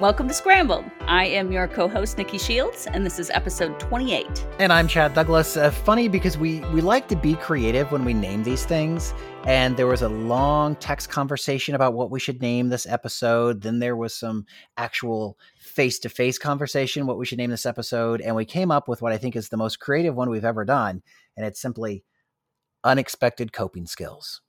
Welcome to Scrambled. I am your co-host Nikki Shields, and this is episode 28. And I'm Chad Douglas. Uh, funny because we we like to be creative when we name these things. And there was a long text conversation about what we should name this episode. Then there was some actual face-to-face conversation what we should name this episode, and we came up with what I think is the most creative one we've ever done, and it's simply unexpected coping skills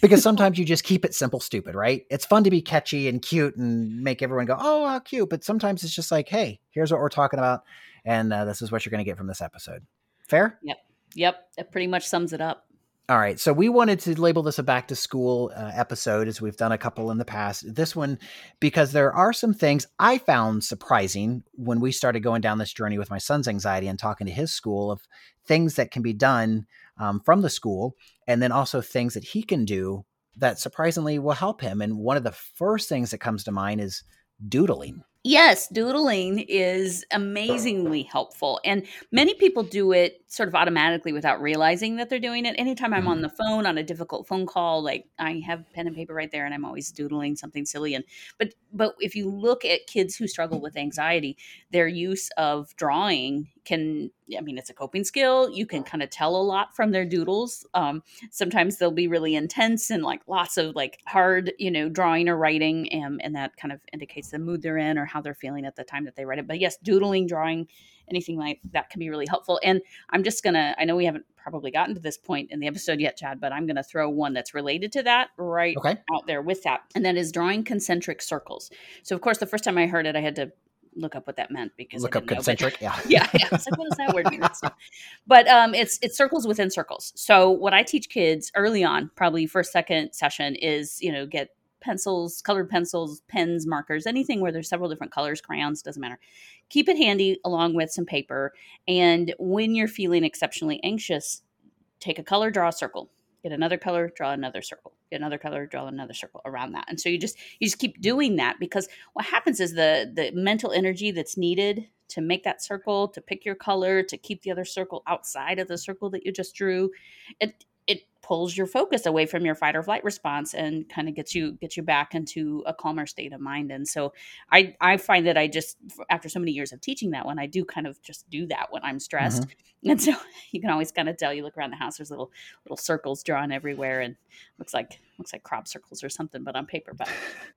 because sometimes you just keep it simple, stupid, right? It's fun to be catchy and cute and make everyone go, "Oh, how cute!" But sometimes it's just like, "Hey, here's what we're talking about, and uh, this is what you're going to get from this episode." Fair? Yep. Yep. It pretty much sums it up. All right. So we wanted to label this a back to school uh, episode, as we've done a couple in the past. This one, because there are some things I found surprising when we started going down this journey with my son's anxiety and talking to his school of things that can be done um, from the school, and then also things that he can do that surprisingly will help him. And one of the first things that comes to mind is doodling. Yes, doodling is amazingly helpful. And many people do it sort of automatically without realizing that they're doing it. Anytime I'm on Mhm. the phone on a difficult phone call, like I have pen and paper right there and I'm always doodling something silly and but but if you look at kids who struggle with anxiety, their use of drawing can I mean it's a coping skill. You can kind of tell a lot from their doodles. Um, sometimes they'll be really intense and like lots of like hard, you know, drawing or writing and and that kind of indicates the mood they're in or how they're feeling at the time that they write it. But yes, doodling, drawing, anything like that can be really helpful. And I'm just gonna I know we haven't probably gotten to this point in the episode yet, Chad, but I'm gonna throw one that's related to that right Okay. out there with that. And that is drawing concentric circles. So of course the first time I heard it, I had to look up what that meant because Look up know, but- concentric. Yeah. yeah, yeah. It's like, what does that word mean? But um, it's it's circles within circles. So what I teach kids early on, probably first second session, is you know get pencils, colored pencils, pens, markers, anything where there's several different colors, crayons, doesn't matter. Keep it handy along with some paper. And when you're feeling exceptionally anxious, take a color, draw a circle. Get another color, draw another circle. Another color, draw another circle around that. And so you just you just keep doing that because what happens is the the mental energy that's needed to make that circle, to pick your color, to keep the other circle outside of the circle that you just drew, it pulls your focus away from your fight or flight response and kind of gets you gets you back into a calmer state of mind. And so I I find that I just after so many years of teaching that one, I do kind of just do that when I'm stressed. Mm-hmm. And so you can always kind of tell you look around the house, there's little little circles drawn everywhere and looks like looks like crop circles or something, but on paper. But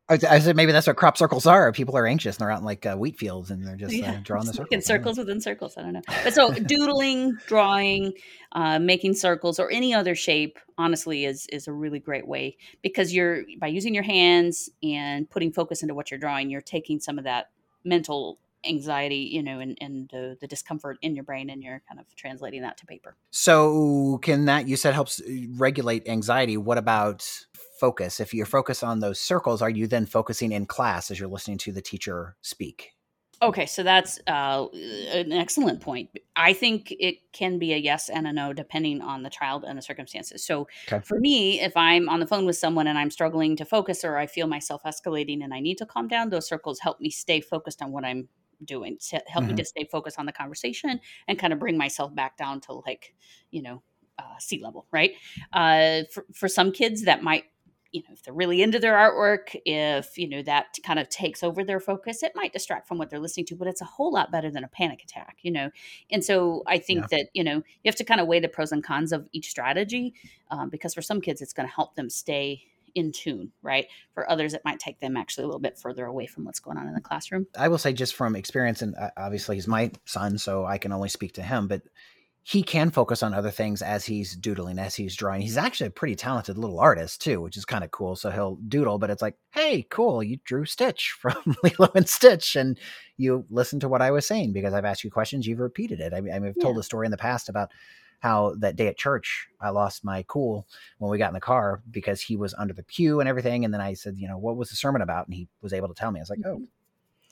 I, I said maybe that's what crop circles are. People are anxious and they're out in like uh, wheat fields and they're just uh, drawing the circles. making I don't know. circles within circles. I don't know. But so doodling, drawing, uh, making circles, or any other shape, honestly, is is a really great way because you're by using your hands and putting focus into what you're drawing, you're taking some of that mental anxiety, you know, and and the, the discomfort in your brain, and you're kind of translating that to paper. So, can that you said helps uh, regulate anxiety? What about focus? If you're focused on those circles, are you then focusing in class as you're listening to the teacher speak? Okay, so that's uh, an excellent point. I think it can be a yes and a no depending on the child and the circumstances. So, Okay. for me, if I'm on the phone with someone and I'm struggling to focus or I feel myself escalating and I need to calm down, those circles help me stay focused on what I'm doing, to help me Mhm. to stay focused on the conversation and kind of bring myself back down to like, you know, uh, sea level, right? Uh, for, for some kids, that might you know if they're really into their artwork if you know that kind of takes over their focus it might distract from what they're listening to but it's a whole lot better than a panic attack you know and so i think Yeah. that you know you have to kind of weigh the pros and cons of each strategy um, because for some kids it's going to help them stay in tune right for others it might take them actually a little bit further away from what's going on in the classroom I will say, just from experience, and uh, obviously he's my son, so I can only speak to him, but he can focus on other things as he's doodling, as he's drawing. He's actually a pretty talented little artist too, which is kind of cool. So he'll doodle, but it's like, hey, cool, you drew Stitch from Lilo and Stitch, and you listened to what I was saying because I've asked you questions, you've repeated it. I mean, I've told Yeah. a story in the past about how that day at church I lost my cool when we got in the car because he was under the pew and everything. And then I said, you know, what was the sermon about? And he was able to tell me. I was like, oh,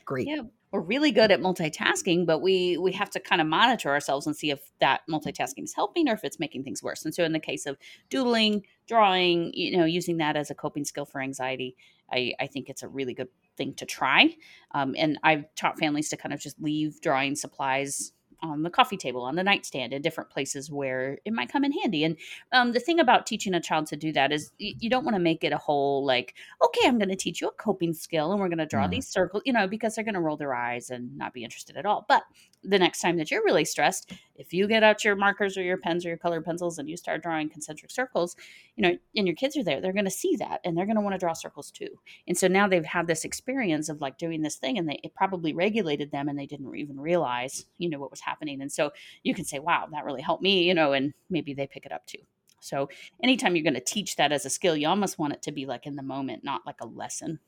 great. Yeah, we're really good at multitasking, but we we have to kind of monitor ourselves and see if that multitasking is helping or if it's making things worse. And so, in the case of doodling, drawing, you know, using that as a coping skill for anxiety, I, I think it's a really good thing to try. Um, and I've taught families to kind of just leave drawing supplies on the coffee table, on the nightstand, in different places where it might come in handy. And um, the thing about teaching a child to do that is you, you don't want to make it a whole like, okay, I'm going to teach you a coping skill and we're going to draw Mm. these circles, you know, because they're going to roll their eyes and not be interested at all. But the next time that you're really stressed, if you get out your markers or your pens or your colored pencils and you start drawing concentric circles, you know, and your kids are there, they're going to see that and they're going to want to draw circles too. And so now they've had this experience of like doing this thing and they, it probably regulated them and they didn't even realize, you know, what was happening. And so you can say, wow, that really helped me, you know, and maybe they pick it up too. So anytime you're going to teach that as a skill, you almost want it to be like in the moment, not like a lesson.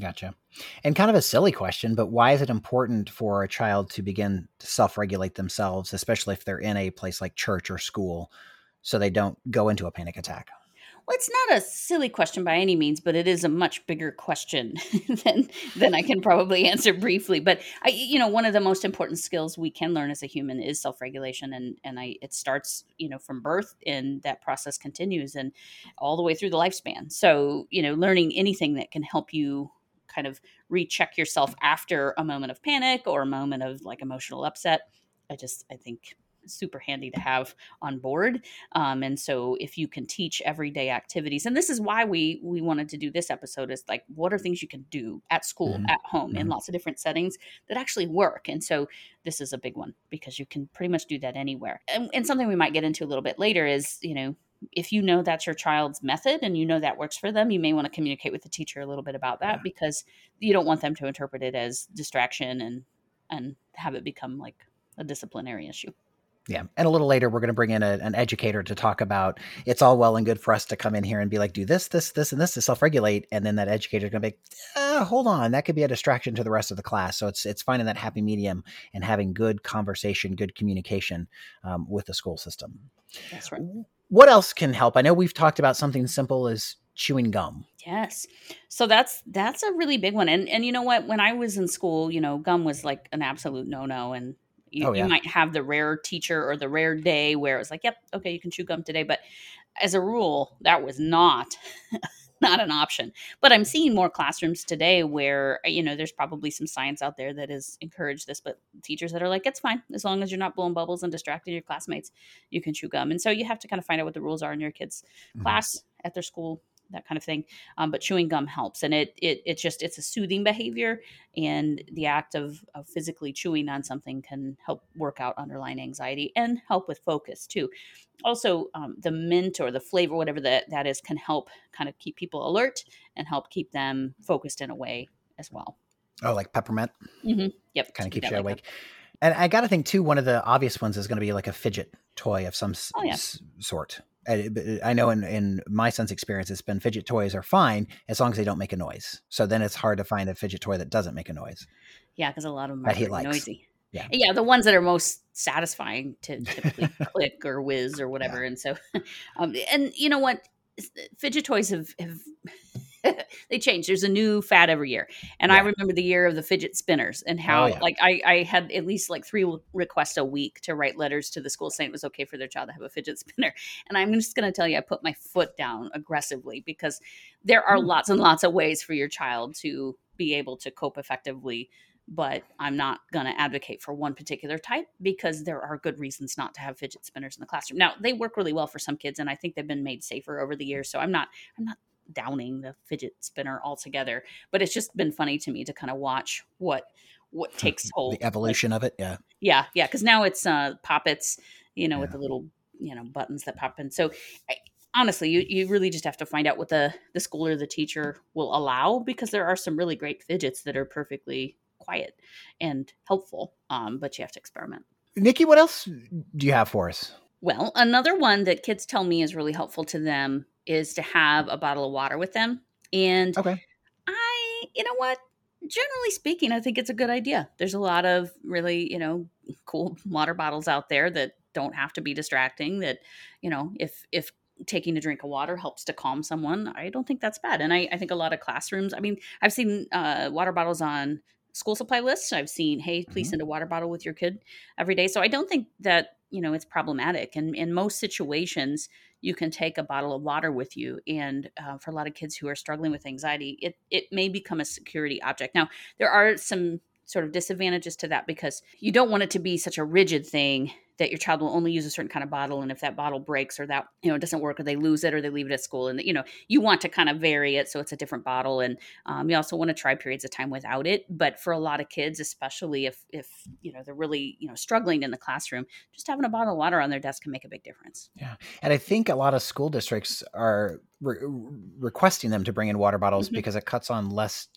Gotcha. And kind of a silly question, but why is it important for a child to begin to self regulate themselves, especially if they're in a place like church or school, so they don't go into a panic attack? Well, it's not a silly question by any means, but it is a much bigger question than than I can probably answer briefly. But I, you know, one of the most important skills we can learn as a human is self regulation, and and I it starts you know from birth, and that process continues and all the way through the lifespan. So you know, learning anything that can help you kind of recheck yourself after a moment of panic or a moment of like emotional upset, I just I think super handy to have on board um, and so if you can teach everyday activities and this is why we we wanted to do this episode is like what are things you can do at school Mhm. at home in Mhm. lots of different settings that actually work and so this is a big one because you can pretty much do that anywhere and, and something we might get into a little bit later is you know if you know that's your child's method and you know that works for them you may want to communicate with the teacher a little bit about that Yeah. because you don't want them to interpret it as distraction and and have it become like a disciplinary issue Yeah. And a little later, we're going to bring in a, an educator to talk about it's all well and good for us to come in here and be like, do this, this, this, and this to self regulate. And then that educator is going to be, uh, hold on, that could be a distraction to the rest of the class. So it's, it's finding that happy medium and having good conversation, good communication um, with the school system. that's right What else can help? I know we've talked about something simple as chewing gum. Yes. So that's that's a really big one. And and you know what? When I was in school, you know, gum was like an absolute no no. And you, Oh, yeah. you might have the rare teacher or the rare day where it was like, yep, okay, you can chew gum today. But as a rule, that was not not an option. But I'm seeing more classrooms today where you know there's probably some science out there that has encouraged this, but teachers that are like, it's fine as long as you're not blowing bubbles and distracting your classmates, you can chew gum. And so you have to kind of find out what the rules are in your kids' Mhm. class at their school that kind of thing um, but chewing gum helps and it, it it's just it's a soothing behavior and the act of, of physically chewing on something can help work out underlying anxiety and help with focus too also um, the mint or the flavor whatever that that is can help kind of keep people alert and help keep them focused in a way as well Oh, like peppermint mm-hmm. yep kind of keeps you like awake. And I got to think too, one of the obvious ones is going to be like a fidget toy of some Oh, yeah. s- sort. I, know in, in my son's experience, it's been fidget toys are fine as long as they don't make a noise. So then it's hard to find a fidget toy that doesn't make a noise. Yeah, because a lot of them are he likes. noisy. Yeah. yeah, the ones that are most satisfying to typically click or whiz or whatever. And so, um, and you know what, fidget toys have have they change. There's a new fad every year, and I remember the year of the fidget spinners and how Oh, yeah. like I I had at least like three requests a week to write letters to the school saying it was okay for their child to have a fidget spinner. And I'm just going to tell you, I put my foot down aggressively because there are Mm. lots and lots of ways for your child to be able to cope effectively but I'm not going to advocate for one particular type because there are good reasons not to have fidget spinners in the classroom. Now, they work really well for some kids and I think they've been made safer over the years, so I'm not I'm not downing the fidget spinner altogether, but it's just been funny to me to kind of watch what what takes hold. The evolution of it. Yeah. Yeah, yeah, cuz now it's uh poppets, you know, with the little, you know, buttons that pop in. So I, honestly, you, you really just have to find out what the the school or the teacher will allow because there are some really great fidgets that are perfectly quiet and helpful. Um, but you have to experiment. Nikki, what else do you have for us? Well, another one that kids tell me is really helpful to them is to have a bottle of water with them. And Okay. I, you know what? Generally speaking, I think it's a good idea. There's a lot of really, you know, cool water bottles out there that don't have to be distracting that you know if if taking a drink of water helps to calm someone i don't think that's bad and i, I think a lot of classrooms i mean i've seen uh, water bottles on school supply lists i've seen hey please Mhm. send a water bottle with your kid every day so i don't think that you know it's problematic and in most situations you can take a bottle of water with you and uh, for a lot of kids who are struggling with anxiety it it may become a security object. Now there are some sort of disadvantages to that because you don't want it to be such a rigid thing that your child will only use a certain kind of bottle and if that bottle breaks or that you know doesn't work or they lose it or they leave it at school and you know you want to kind of vary it so it's a different bottle and um, you also want to try periods of time without it but for a lot of kids especially if if you know they're really you know struggling in the classroom just having a bottle of water on their desk can make a big difference Yeah. And I think a lot of school districts are re- requesting them to bring in water bottles Mhm. because it cuts on less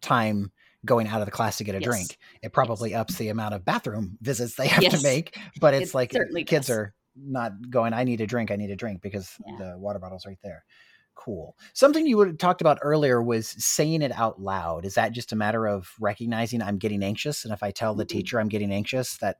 time going out of the class to get a Yes. drink. It probably ups the amount of bathroom visits they have Yes. to make, but it's It like certainly kids does. are not going, I need a drink, I need a drink because Yeah. the water bottle's right there. Cool. Something you would talked about earlier was saying it out loud. Is that just a matter of recognizing I'm getting anxious? And if I tell the Mhm. teacher I'm getting anxious, that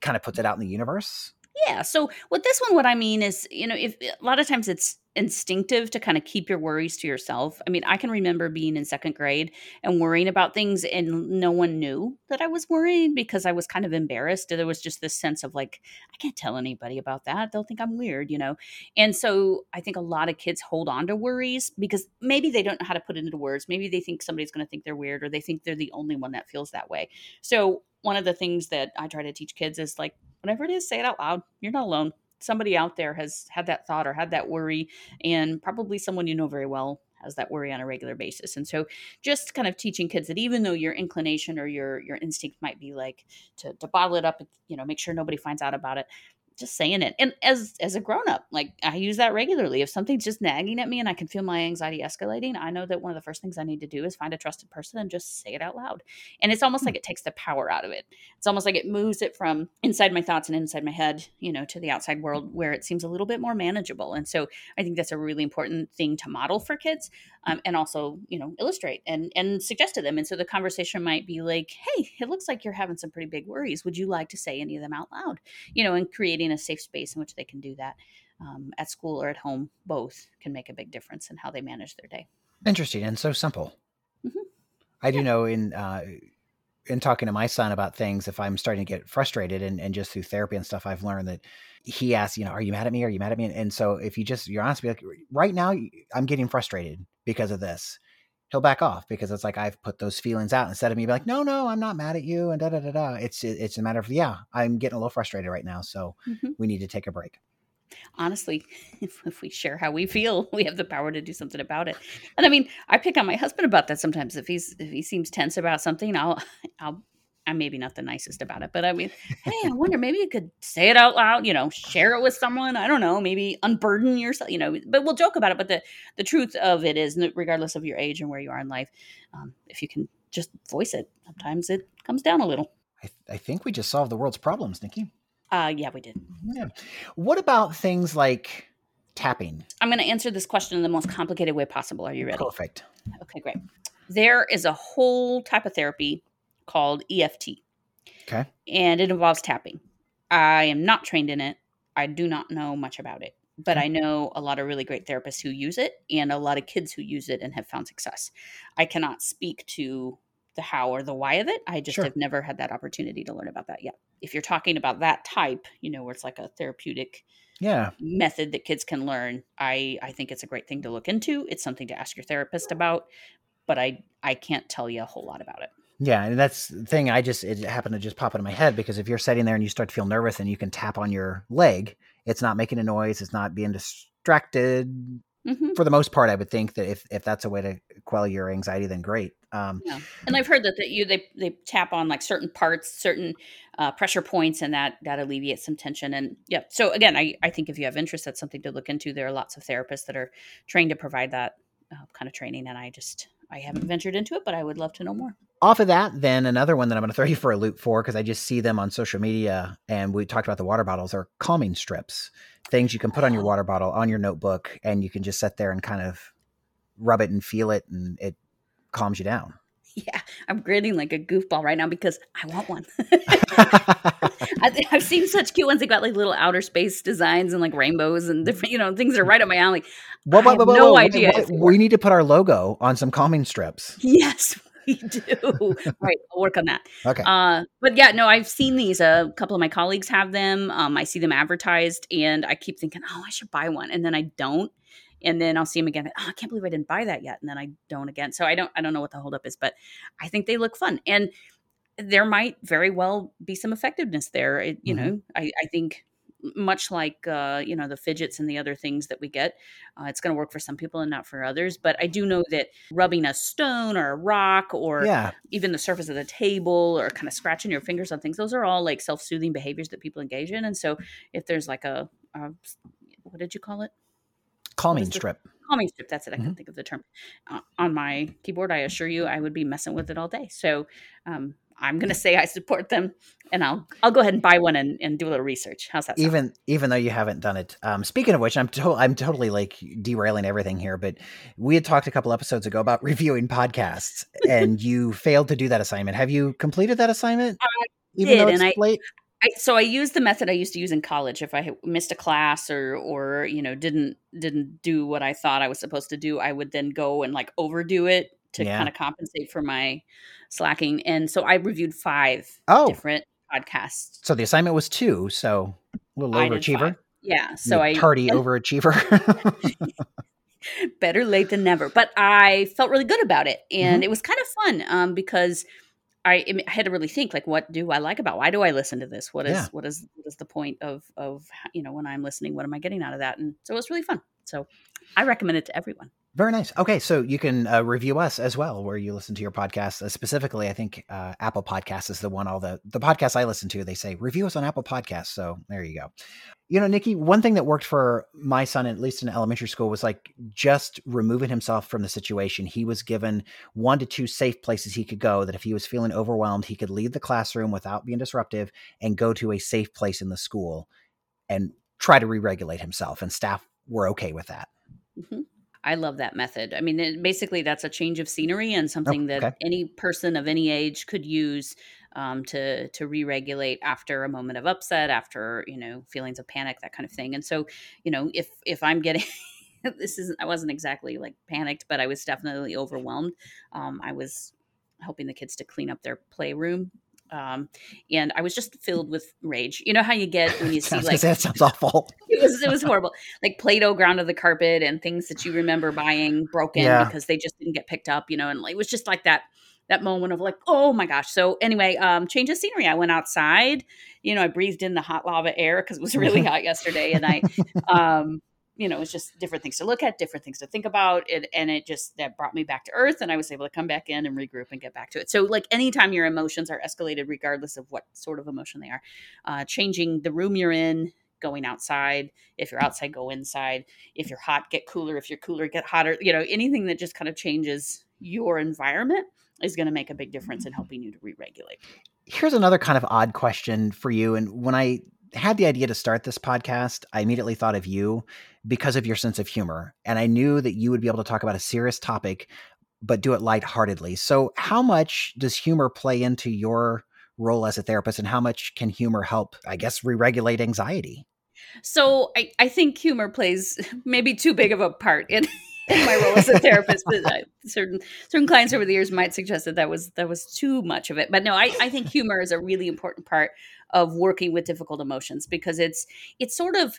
kind of puts it out in the universe? Yeah. So with this one, what I mean is, you know, if a lot of times it's instinctive to kind of keep your worries to yourself. I mean, I can remember being in second grade and worrying about things, and no one knew that I was worrying because I was kind of embarrassed. There was just this sense of like, I can't tell anybody about that. They'll think I'm weird, you know? And so I think a lot of kids hold on to worries because maybe they don't know how to put it into words. Maybe they think somebody's going to think they're weird or they think they're the only one that feels that way. So one of the things that I try to teach kids is like, whatever it is, say it out loud. You're not alone. Somebody out there has had that thought or had that worry, and probably someone you know very well has that worry on a regular basis. And so just kind of teaching kids that even though your inclination or your your instinct might be like to, to bottle it up, you know, make sure nobody finds out about it, just saying it. And as as a grown up, like I use that regularly. If something's just nagging at me and I can feel my anxiety escalating, I know that one of the first things I need to do is find a trusted person and just say it out loud. And it's almost like it takes the power out of it. It's almost like it moves it from inside my thoughts and inside my head, you know, to the outside world where it seems a little bit more manageable. And so I think that's a really important thing to model for kids um, and also, you know, illustrate and, and suggest to them. And so the conversation might be like, hey, it looks like you're having some pretty big worries. Would you like to say any of them out loud? You know, and creating a safe space in which they can do that um, at school or at home, both can make a big difference in how they manage their day. Interesting and so simple. Mhm. I do know in uh, in talking to my son about things, if I'm starting to get frustrated and, and just through therapy and stuff, I've learned that he asks, you know, are you mad at me? Are you mad at me? And so if you just you're honest, be like, right now I'm getting frustrated because of this. He'll back off because it's like I've put those feelings out instead of me being like, no, no, I'm not mad at you and da da da da. It's it's a matter of yeah, I'm getting a little frustrated right now, so Mhm. we need to take a break. honestly, if, if we share how we feel, we have the power to do something about it. And I mean, I pick on my husband about that sometimes. If he's if he seems tense about something, I'll I'll I'm maybe not the nicest about it, but I mean, hey, I wonder maybe you could say it out loud, you know, share it with someone. I don't know, maybe unburden yourself, you know. But we'll joke about it. But the the truth of it is, regardless of your age and where you are in life, um, if you can just voice it, sometimes it comes down a little. I, I think we just solved the world's problems, Nikki. Uh, yeah, we did. Yeah. What about things like tapping? I'm going to answer this question in the most complicated way possible. Are you ready? Perfect. Okay, great. There is a whole type of therapy called EFT, Okay. and it involves tapping. I am not trained in it. I do not know much about it, but Okay. I know a lot of really great therapists who use it and a lot of kids who use it and have found success. I cannot speak to the how or the why of it. I just Sure. have never had that opportunity to learn about that yet. If you're talking about that type, you know, where it's like a therapeutic Yeah. method that kids can learn i i think it's a great thing to look into it's something to ask your therapist about but i i can't tell you a whole lot about it Yeah, and that's the thing. I just it happened to just pop into my head because if you're sitting there and you start to feel nervous and you can tap on your leg, it's not making a noise. It's not being distracted. hmm For the most part, I would think that if if that's a way to quell your anxiety, then great. Um, yeah and i've heard that, that you they they tap on like certain parts certain uh, pressure points and that that alleviates some tension and yeah so again i i think if you have interest that's something to look into there are lots of therapists that are trained to provide that uh, kind of training and i just i haven't ventured into it but i would love to know more off of that, then another one that I'm going to throw you for a loop for because I just see them on social media, and we talked about the water bottles are calming strips, things you can put on your water bottle on your notebook, and you can just sit there and kind of rub it and feel it, and it calms you down. yeah i'm grinning like a goofball right now because i want one I, I've seen such cute ones. They got like little outer space designs and like rainbows and different, you know, things that are right up my alley. Whoa, whoa, have whoa, no idea We need to put our logo on some calming strips. Yes, we do. right, I'll work on that. Okay. Uh, but yeah, no, I've seen these. A couple of my colleagues have them. Um, I see them advertised, and I keep thinking, oh, I should buy one, and then I don't. And then I'll see them again. Oh, I can't believe I didn't buy that yet, and then I don't again. So I don't, I don't know what the holdup is, but I think they look fun, and there might very well be some effectiveness there. It, you Mhm. know, I, I think much like uh, you know the fidgets and the other things that we get, uh, it's going to work for some people and not for others. But I do know that rubbing a stone or a rock or yeah. even the surface of the table or kind of scratching your fingers on things those are all like self-soothing behaviors that people engage in and so if there's like a, a what did you call it Calming strip. calming strip that's it i Mm-hmm. couldn't think of the term uh, on my keyboard i assure you i would be messing with it all day so um, i'm going to say i support them and i'll i'll go ahead and buy one and, and do a little research how's that sound? Even even though you haven't done it. Um, speaking of which, I'm to- I'm totally like derailing everything here, but we had talked a couple episodes ago about reviewing podcasts, and you failed to do that assignment. Have you completed that assignment? Even did, though it's and I- late. I, so I used the method I used to use in college. If I missed a class or or you know didn't didn't do what I thought I was supposed to do, I would then go and like overdo it to Yeah. kind of compensate for my slacking. And so I reviewed five Oh. different podcasts. So the assignment was two, so a little I overachiever. Yeah. So You I tardy overachiever. better late than never. But I felt really good about it, Mm-hmm. and it was kind of fun um, because I, I had to really think like, what do I like about? Why do I listen to this? What is Yeah. what is what is the point of of you know when I'm listening? What am I getting out of that? And so it was really fun. So I recommend it to everyone. Very nice. Okay, so you can uh, review us as well, where you listen to your podcast. Uh, specifically, I think uh, Apple Podcasts is the one. All the the podcasts I listen to, they say review us on Apple Podcasts. So there you go. You know, Nikki, one thing that worked for my son, at least in elementary school, was like just removing himself from the situation. He was given one to two safe places he could go. That if he was feeling overwhelmed, he could leave the classroom without being disruptive and go to a safe place in the school and try to re-regulate himself. And staff were okay with that. Mhm. I love that method. I mean, it, basically, that's a change of scenery and something that Oh, okay. any person of any age could use um, to to re-regulate after a moment of upset, after you know feelings of panic, that kind of thing. And so, you know, if if I'm getting this isn't, I wasn't exactly like panicked, but I was definitely overwhelmed. Um, I was helping the kids to clean up their playroom. Um, and I was just filled with rage. You know how you get when you see like that sounds awful. it was it was horrible. Like Play-Doh ground to the carpet and things that you remember buying broken Yeah. because they just didn't get picked up, you know, and it was just like that that moment of like, oh my gosh. So anyway, um, change of scenery. I went outside, you know, I breathed in the hot lava air because it was really hot yesterday, and I, um, you know, it was just different things to look at, different things to think about, and it just that brought me back to earth, and I was able to come back in and regroup and get back to it. So like anytime your emotions are escalated, regardless of what sort of emotion they are, uh, changing the room you're in, going outside. If you're outside, go inside. If you're hot, get cooler. If you're cooler, get hotter. You know, anything that just kind of changes your environment is going to make a big difference in helping you to re-regulate. Here's another kind of odd question for you. And when I had the idea to start this podcast, I immediately thought of you because of your sense of humor. And I knew that you would be able to talk about a serious topic, but do it lightheartedly. So, how much does humor play into your role as a therapist, and how much can humor help, I guess, re regulate anxiety? So I, I think humor plays maybe too big of a part in, in my role as a therapist. But uh, certain certain clients over the years might suggest that that was that was too much of it. But no, I, I think humor is a really important part of working with difficult emotions because it's it's sort of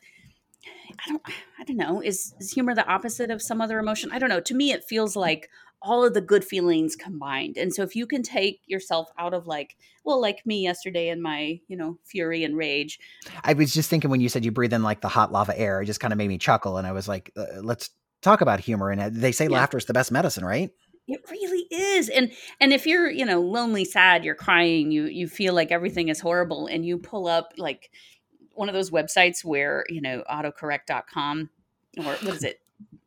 I don't I don't know is is humor the opposite of some other emotion? I don't know. To me, it feels like all of the good feelings combined. And so if you can take yourself out of like well like me yesterday in my you know fury and rage I was just thinking when you said you breathe in like the hot lava air, it just kind of made me chuckle. And I was like, uh, let's talk about humor. And uh, they say Yeah. laughter is the best medicine, right? It really is. And and if you're, you know, lonely, sad, you're crying, you you feel like everything is horrible and you pull up like one of those websites where, you know, autocorrect.com or what is it?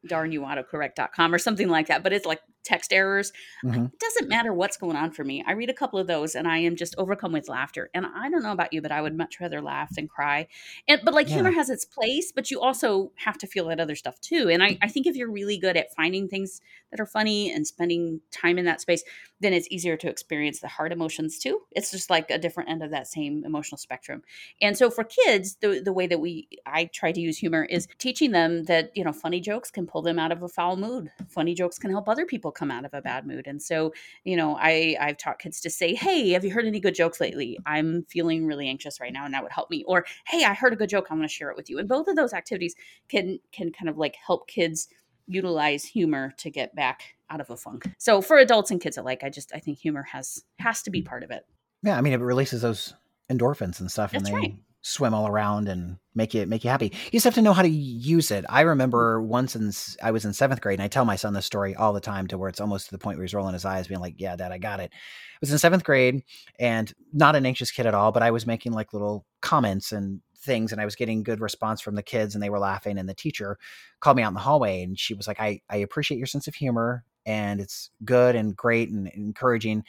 darn you autocorrect.com or something like that, but it's like text errors. Mhm. It doesn't matter what's going on for me. I read a couple of those and I am just overcome with laughter. And I don't know about you, but I would much rather laugh than cry. And but like Yeah. humor has its place, but you also have to feel that other stuff too. And I, I think if you're really good at finding things that are funny and spending time in that space, then it's easier to experience the hard emotions too. It's just like a different end of that same emotional spectrum. And so for kids, the the way that we I try to use humor is teaching them that, you know, funny jokes can pull them out of a foul mood. Funny jokes can help other people come out of a bad mood. And so, you know, I I've taught kids to say, "Hey, have you heard any good jokes lately? I'm feeling really anxious right now and that would help me." Or, "Hey, I heard a good joke. I'm going to share it with you." And both of those activities can can kind of like help kids utilize humor to get back out of a funk. So for adults and kids alike, I just I think humor has has to be part of it. Yeah, I mean, it releases those endorphins and stuff, and That's they right. Swim all around and make you make you happy. You just have to know how to use it. I remember once in I was in seventh grade, and I tell my son this story all the time, to where it's almost to the point where he's rolling his eyes, being like, "Yeah, Dad, I got it." I was in seventh grade, and not an anxious kid at all, but I was making like little comments and things, and I was getting good response from the kids, and they were laughing. And the teacher called me out in the hallway, and she was like, "I I appreciate your sense of humor, and it's good and great and encouraging."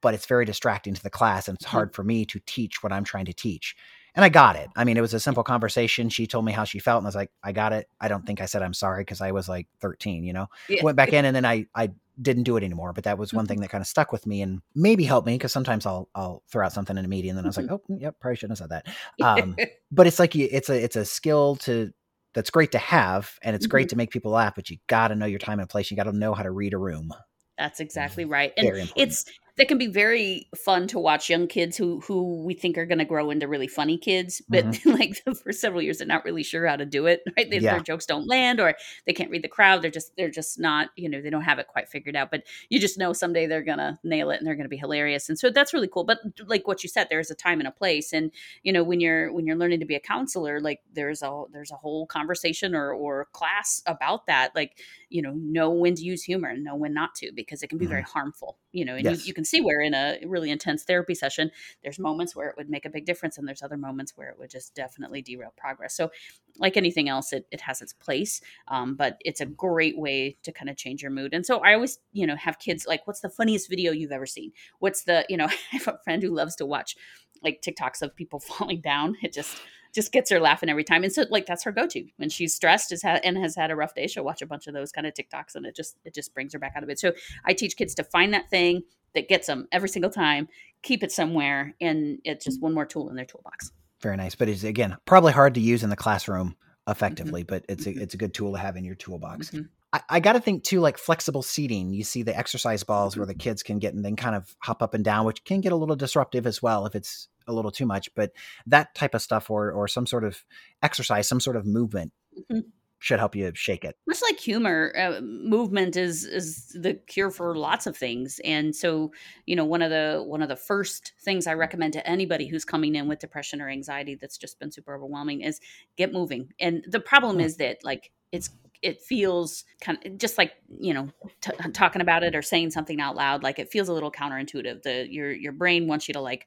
but it's very distracting to the class and it's Mhm. hard for me to teach what I'm trying to teach. And I got it. I mean, it was a simple conversation. She told me how she felt, and I was like, I got it. I don't think I said I'm sorry because I was like 13, you know? Yeah. Went back in and then I, I didn't do it anymore. But that was one Mhm. thing that kind of stuck with me and maybe helped me because sometimes I'll I'll throw out something in a meeting and then I was like, oh, yep, probably shouldn't have said that. Um, but it's like it's a it's a skill to that's great to have and it's great to make people laugh, but you got to know your time and place. You got to know how to read a room. That's exactly right. And Very important. it's that can be very fun to watch young kids who who we think are going to grow into really funny kids, but mm-hmm. like for several years they're not really sure how to do it. Right? They, Yeah. Their jokes don't land, or they can't read the crowd. They're just they're just not you know they don't have it quite figured out. But you just know someday they're gonna nail it and they're gonna be hilarious. And so that's really cool. But like what you said, there's a time and a place. And you know when you're when you're learning to be a counselor, like there's a there's a whole conversation or or class about that. Like you know know when to use humor and know when not to because it can be very harmful. You know, and Yes. you, you can see where in a really intense therapy session, there's moments where it would make a big difference, and there's other moments where it would just definitely derail progress. So, like anything else, it, it has its place, um, but it's a great way to kind of change your mood. And so, I always, you know, have kids like, "What's the funniest video you've ever seen? What's the, you know, I have a friend who loves to watch like TikToks of people falling down. It just just gets her laughing every time. And so like that's her go-to when she's stressed is had, and has had a rough day. She'll watch a bunch of those kind of TikToks and it just it just brings her back out of it. So I teach kids to find that thing that gets them every single time, keep it somewhere, and it's just one more tool in their toolbox. Very nice. But it's again probably hard to use in the classroom effectively, but it's a it's a good tool to have in your toolbox. Mhm. I, I got to think too, like flexible seating. You see the exercise balls Mm-hmm. where the kids can get and then kind of hop up and down, which can get a little disruptive as well if it's a little too much. But that type of stuff, or or some sort of exercise, some sort of movement, Mhm. should help you shake it. much like humor uh, movement is is the cure for lots of things and so you know one of the one of the first things i recommend to anybody who's coming in with depression or anxiety that's just been super overwhelming is get moving and the problem Hmm. is that like it's it feels kind of just like you know t- talking about it or saying something out loud like it feels a little counterintuitive the your your brain wants you to like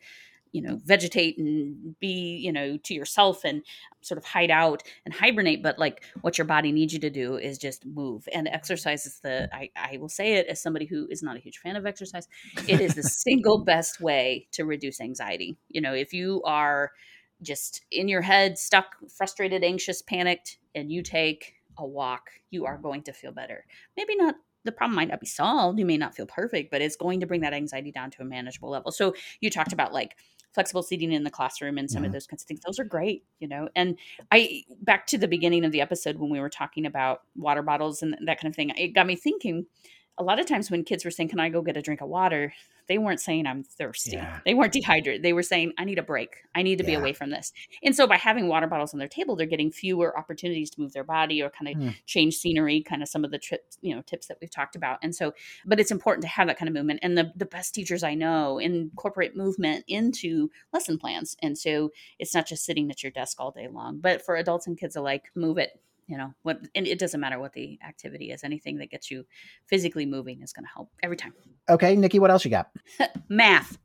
you know vegetate and be you know to yourself and sort of hide out and hibernate but like what your body needs you to do is just move. And exercise is the I, I will say it as somebody who is not a huge fan of exercise it is the single best way to reduce anxiety. You know if you are just in your head stuck frustrated anxious panicked and you take a walk you are going to feel better. Maybe not the problem might not be solved you may not feel perfect but it's going to bring that anxiety down to a manageable level. So you talked about like flexible seating in the classroom and some Mhm. of those kinds of things those are great you know and i back to the beginning of the episode when we were talking about water bottles and that kind of thing it got me thinking a lot of times when kids were saying can i go get a drink of water? they weren't saying i'm thirsty. Yeah. they weren't dehydrated. They were saying i need a break. I need to be away from this. And so by having water bottles on their table they're getting fewer opportunities to move their body or kind of Hmm. change scenery kind of some of the trips you know tips that we've talked about. And so but it's important to have that kind of movement. And the, the best teachers i know incorporate movement into lesson plans. And so it's not just sitting at your desk all day long. But for adults and kids alike move it you know what and it doesn't matter what the activity is anything that gets you physically moving is going to help every time Okay, Nikki, what else you got? math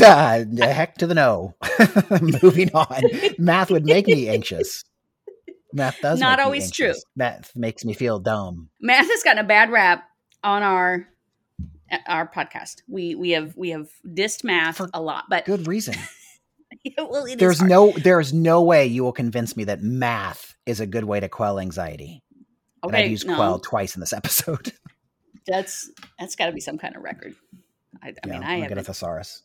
Ah, the heck to the no. Moving on. Math would make me anxious. Math does Not always true. Math makes me feel dumb. math has gotten a bad rap on our our podcast. We we have we have dissed math For a lot, but Good reason. well, There's hard. no there's no way you will convince me that math is a good way to quell anxiety. and I've used no, quell twice in this episode. that's that's got to be some kind of record. I, I mean, I have a thesaurus.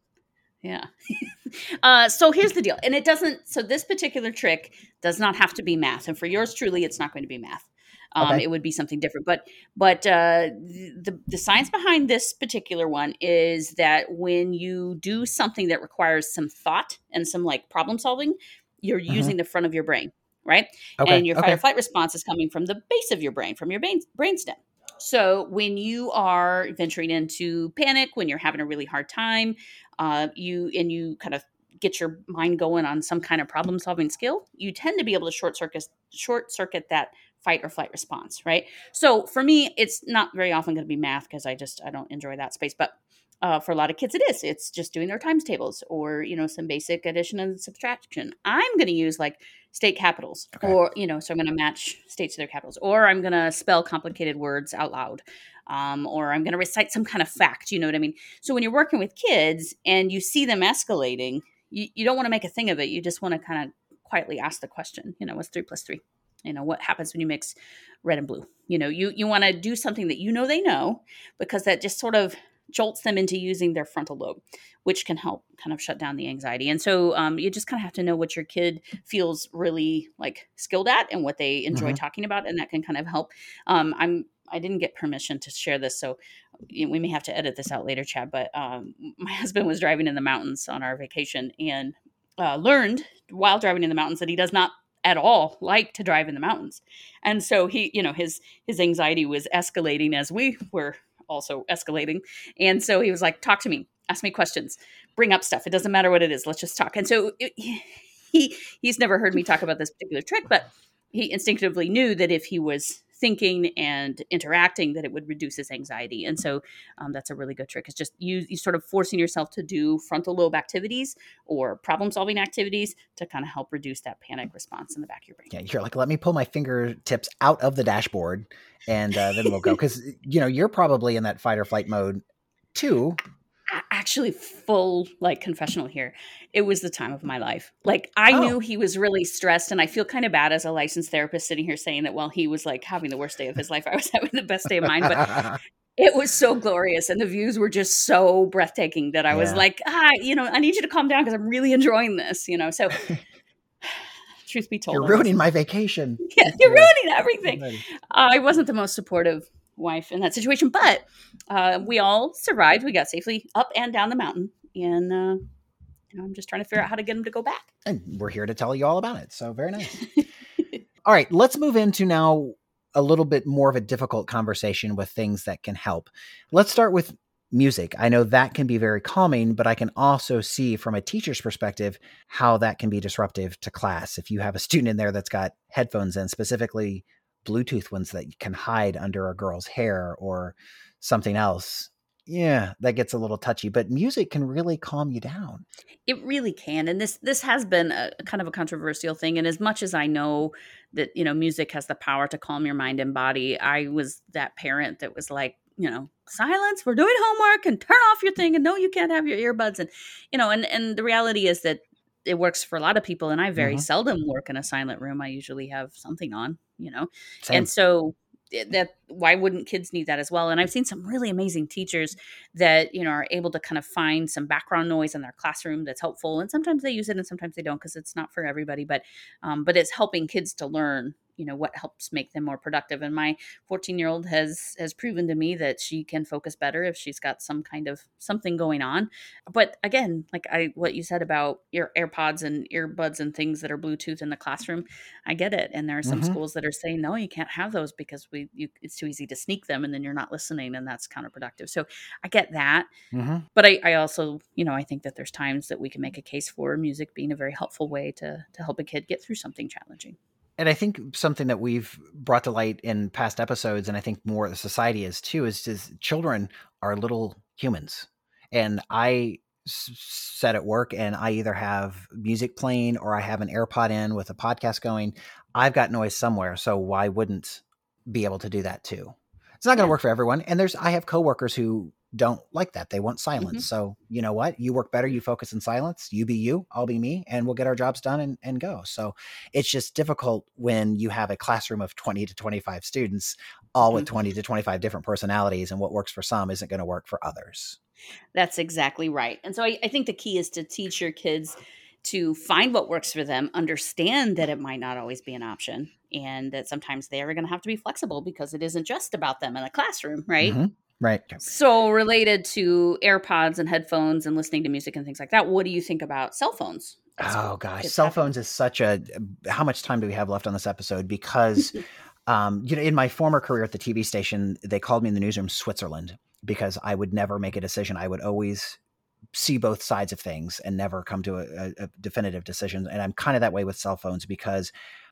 Yeah. uh, so here's the deal. And it doesn't, so this particular trick does not have to be math. And for yours truly, it's not going to be math. Um, Okay. It would be something different. But, but uh, the, the science behind this particular one is that when you do something that requires some thought and some like problem solving, you're Mhm. using the front of your brain, right? Okay. and your fight okay. or flight response is coming from the base of your brain, from your brain brainstem. So when you are venturing into panic, when you're having a really hard time, uh, you and you kind of get your mind going on some kind of problem solving skill, you tend to be able to short circuit short circuit that fight or flight response, right? So for me, it's not very often going to be math because I just I don't enjoy that space, but uh, for a lot of kids, it is. It's just doing their times tables or you know some basic addition and subtraction. I'm going to use like state capitals Okay. or you know so i'm going to match states to their capitals or i'm going to spell complicated words out loud um, or i'm going to recite some kind of fact you know what i mean so when you're working with kids and you see them escalating you, you don't want to make a thing of it you just want to kind of quietly ask the question you know what's three plus three you know what happens when you mix red and blue. You know you you want to do something that you know they know because that just sort of jolts them into using their frontal lobe which can help kind of shut down the anxiety. And so um, you just kind of have to know what your kid feels really like skilled at and what they enjoy Mhm. talking about and that can kind of help. Um, i'm i didn't get permission to share this so we may have to edit this out later chad but um, my husband was driving in the mountains on our vacation and uh, learned while driving in the mountains that he does not at all like to drive in the mountains. And so he you know his his anxiety was escalating as we were also escalating. And so he was like talk to me. Ask me questions. Bring up stuff. It doesn't matter what it is. Let's just talk. And so it, he he's never heard me talk about this particular trick but he instinctively knew that if he was thinking and interacting that it would reduce his anxiety and so um, that's a really good trick it's just you, you sort of forcing yourself to do frontal lobe activities or problem solving activities to kind of help reduce that panic response in the back of your brain Yeah, you're like, let me pull my fingertips out of the dashboard, and uh, then we'll go. Because you know you're probably in that fight or flight mode too. Actually full like confessional here it was the time of my life like i Oh. knew he was really stressed and i feel kind of bad as a licensed therapist sitting here saying that while he was like having the worst day of his life i was having the best day of mine but it was so glorious and the views were just so breathtaking that i was like ah you know i need you to calm down because i'm really enjoying this you know so truth be told you're ruining my vacation. yeah, you're ruining everything Alrighty. I wasn't the most supportive wife in that situation, but uh, we all survived. We got safely up and down the mountain, and uh, you know, I'm just trying to figure out how to get him to go back. And we're here to tell you all about it. So very nice. all right, let's move into now a little bit more of a difficult conversation with things that can help. Let's start with music. I know that can be very calming, but I can also see from a teacher's perspective how that can be disruptive to class. If you have a student in there that's got headphones in, specifically Bluetooth ones that can hide under a girl's hair or something else. Yeah, that gets a little touchy, but music can really calm you down. It really can, and this this has been a a kind of a controversial thing. And as much as I know that you know music has the power to calm your mind and body, I was that parent that was like, you know, silence. We're doing homework, and turn off your thing, and no, you can't have your earbuds, and you know, and and the reality is that it works for a lot of people, and I very Mhm. seldom work in a silent room. I usually have something on, you know, Same. and so that why wouldn't kids need that as well and i've seen some really amazing teachers that you know are able to kind of find some background noise in their classroom that's helpful and sometimes they use it and sometimes they don't because it's not for everybody but um, but it's helping kids to learn you know what helps make them more productive and my 14 year old has has proven to me that she can focus better if she's got some kind of something going on but again like i what you said about your airpods and earbuds and things that are bluetooth in the classroom i get it and there are some Mhm. schools that are saying no you can't have those because we you, it's too easy to sneak them and then you're not listening and that's counterproductive so i get that Mhm. but I, I also you know i think that there's times that we can make a case for music being a very helpful way to to help a kid get through something challenging and I think something that we've brought to light in past episodes, and I think more the society is too, is just children are little humans. And I set at work and I either have music playing or I have an AirPod in with a podcast going. I've got noise somewhere. So why wouldn't be able to do that too? It's not going to work for everyone. And there's I have coworkers who don't like that. They want silence. Mhm. So, you know what? You work better, you focus in silence. You be you, I'll be me, and we'll get our jobs done and, and go. So it's just difficult when you have a classroom of 20 to 25 students, all with Mhm. 20 to 25 different personalities, and what works for some isn't going to work for others. That's exactly right. And so I, I think the key is to teach your kids to find what works for them, understand that it might not always be an option, and that sometimes they are going to have to be flexible because it isn't just about them in the classroom, right? Mhm. Right. So, related to AirPods and headphones and listening to music and things like that, what do you think about cell phones? Oh gosh, cell phones is such a. How much time do we have left on this episode? Because, um, you know, in my former career at the TV station, they called me in the newsroom Switzerland because I would never make a decision. I would always see both sides of things and never come to a, a, definitive decision. And I'm kind of that way with cell phones because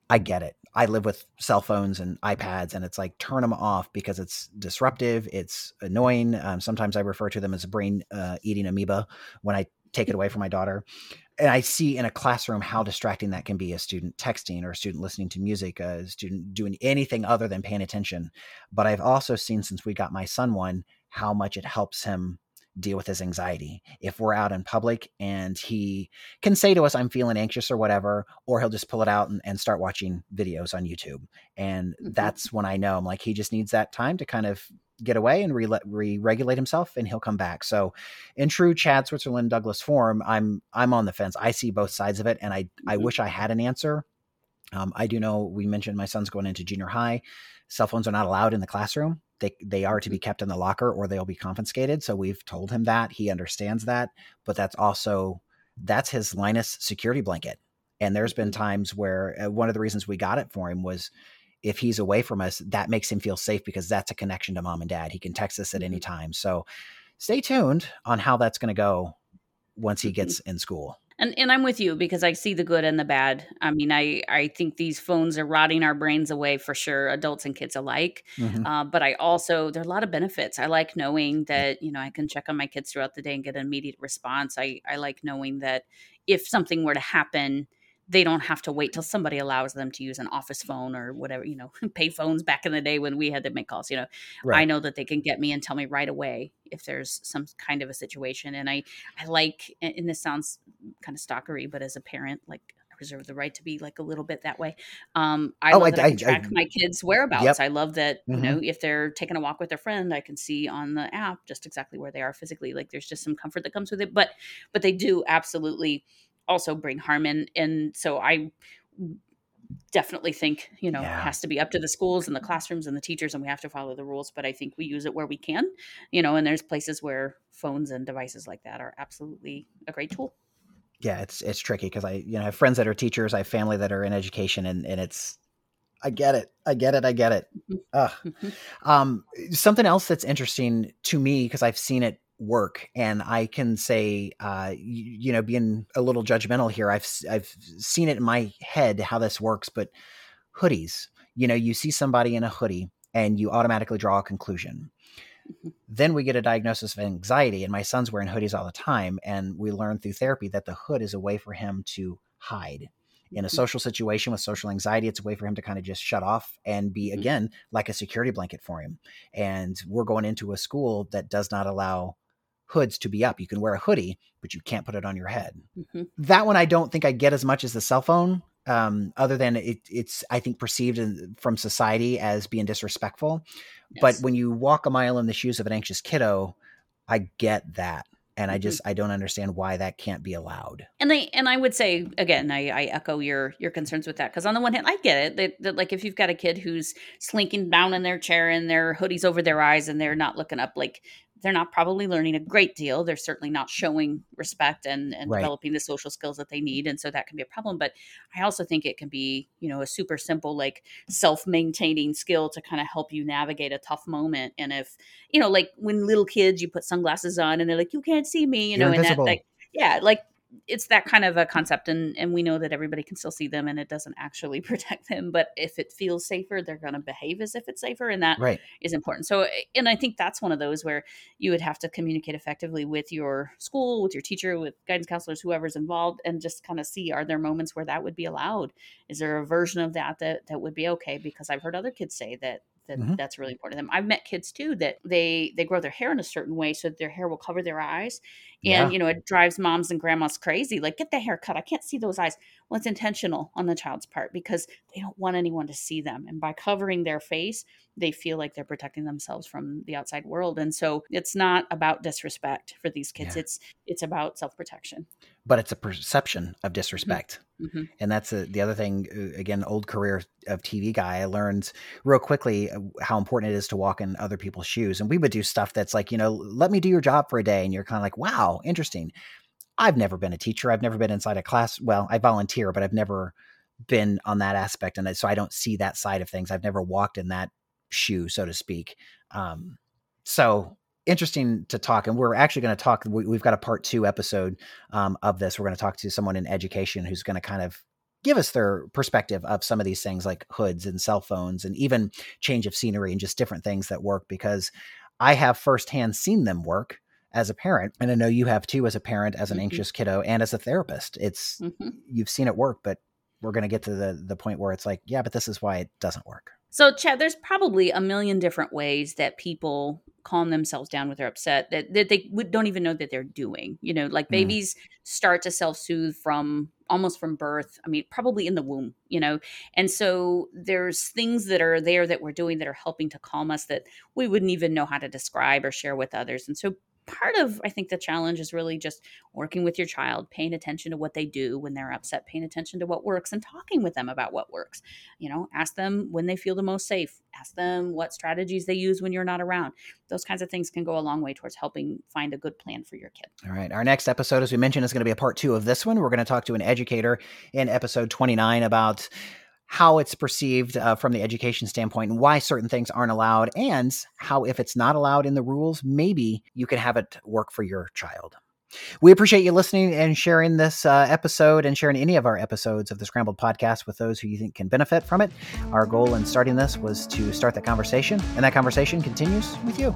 I get it. I live with cell phones and iPads, and it's like turn them off because it's disruptive. It's annoying. Um, sometimes I refer to them as a brain uh, eating amoeba when I take it away from my daughter. And I see in a classroom how distracting that can be a student texting or a student listening to music, a student doing anything other than paying attention. But I've also seen since we got my son one how much it helps him deal with his anxiety. If we're out in public and he can say to us, I'm feeling anxious or whatever, or he'll just pull it out and, and start watching videos on YouTube. And Mhm. that's when I know I'm like, he just needs that time to kind of get away and re- re-regulate himself and he'll come back. So in true Chad Switzerland Douglas form, I'm I'm on the fence. I see both sides of it and I I Mhm. wish I had an answer. Um, I do know we mentioned my son's going into junior high. Cell phones are not allowed in the classroom. They they are to be kept in the locker or they'll be confiscated. So we've told him that. He understands that, but that's also that's his Linus security blanket. And there's been times where uh, one of the reasons we got it for him was if he's away from us, that makes him feel safe because that's a connection to mom and dad. He can text us at any Mhm. time. So stay tuned on how that's going to go once he gets in school. And and I'm with you because I see the good and the bad. I mean, I I think these phones are rotting our brains away for sure, adults and kids alike. Mhm. Uh, but I also there are a lot of benefits. I like knowing that you know I can check on my kids throughout the day and get an immediate response. I I like knowing that if something were to happen, they don't have to wait till somebody allows them to use an office phone or whatever you know pay phones back in the day when we had to make calls. You know, I know that they can get me and tell me right away if there's some kind of a situation. And I, I like, and this sounds kind of stalkery, but as a parent, like I reserve the right to be like a little bit that way. Um, I Oh, love I- that I, I- track I- my kids' whereabouts. Yep. I love that you Mhm. know if they're taking a walk with their friend, I can see on the app just exactly where they are physically. Like there's just some comfort that comes with it. But but they do absolutely also bring harm in, and so I definitely think you know Yeah. it has to be up to the schools and the classrooms and the teachers and we have to follow the rules but i think we use it where we can you know and there's places where phones and devices like that are absolutely a great tool yeah, it's it's tricky because I you know I have friends that are teachers, I have family that are in education, and and it's I get it, I get it, I get it. Mhm. Ugh. Mhm. Um, something else that's interesting to me because I've seen it work, and I can say, uh, you, you know, being a little judgmental here, I've i've seen it in my head how this works, but hoodies, you know, you see somebody in a hoodie, and you automatically draw a conclusion. Mhm. Then we get a diagnosis of anxiety, and my son's wearing hoodies all the time, and we learn through therapy that the hood is a way for him to hide in a Mhm. social situation with social anxiety it's a way for him to kind of just shut off and be Mhm. again like a security blanket for him and we're going into a school that does not allow hoods to be up. You can wear a hoodie but you can't put it on your head. Mhm. that one i don't think i get as much as the cell phone um, other than it, it's i think perceived in, from society as being disrespectful. But when you walk a mile in the shoes of an anxious kiddo i get that. And i Mhm. just i don't understand why that can't be allowed. And they and i would say again i, I echo your your concerns with that. Because on the one hand i get it that, that like if you've got a kid who's slinking down in their chair and their hoodies over their eyes and they're not looking up like they're not probably learning a great deal they're certainly not showing respect and and Right. developing the social skills that they need and so that can be a problem but i also think it can be you know a super simple like self-maintaining skill to kind of help you navigate a tough moment and if you know like when little kids you put sunglasses on and they're like you can't see me you You're know and that like yeah like it's that kind of a concept and and we know that everybody can still see them and it doesn't actually protect them but if it feels safer they're going to behave as if it's safer and that right. is important. So eh, and i think that's one of those where you would have to communicate effectively with your school with your teacher with guidance counselors whoever's involved and just kind of see are there moments where that would be allowed? Is there a version of that that that would be okay? Because i've heard other kids say that that Mhm. that's really important to them. I've met kids too that they they grow their hair in a certain way so that their hair will cover their eyes, and Yeah. you know it drives moms and grandmas crazy. Like, get the hair cut. I can't see those eyes. Well, it's intentional on the child's part because they don't want anyone to see them, and by covering their face, they feel like they're protecting themselves from the outside world. And so it's not about disrespect for these kids. Yeah. It's it's about self protection. but it's a perception of disrespect. hmm And that's a, the other thing. uh, Again, old career of TV guy, I learned real quickly uh, how important it is to walk in other people's shoes. And we would do stuff that's like, you know, let me do your job for a day. And you're kind of like, wow, interesting. I've never been a teacher. I've never been inside a class. Well, I volunteer, but I've never been on that aspect. And so I don't see that side of things. I've never walked in that shoe, so to speak. Um, so interesting to talk. And we're actually going to talk, we, we've got a part two episode um, of this. We're going to talk to someone in education who's going to kind of give us their perspective of some of these things like hoods and cell phones and even change of scenery and just different things that work because I have firsthand seen them work as a parent. And I know you have too, as a parent, as an Mhm. anxious kiddo, and as a therapist. It's, hmm you've seen it work, but we're going to get to the, the point where it's like, yeah, but this is why it doesn't work. So, Chad, there's probably a million different ways that people calm themselves down when they're upset that, that they don't even know that they're doing. You know, like Mm. babies start to self soothe from almost from birth. I mean, probably in the womb, you know. And so there's things that are there that we're doing that are helping to calm us that we wouldn't even know how to describe or share with others. And so part of I think the challenge is really just working with your child, paying attention to what they do when they're upset, paying attention to what works and talking with them about what works. You know, ask them when they feel the most safe. Ask them what strategies they use when you're not around. Those kinds of things can go a long way towards helping find a good plan for your kid. All right. Our next episode, as we mentioned, is going to be a part two of this one. We're going to talk to an educator in episode 29 about how it's perceived uh, from the education standpoint and why certain things aren't allowed, and how, if it's not allowed in the rules, maybe you can have it work for your child. We appreciate you listening and sharing this uh, episode and sharing any of our episodes of the Scrambled podcast with those who you think can benefit from it. Our goal in starting this was to start that conversation, and that conversation continues with you.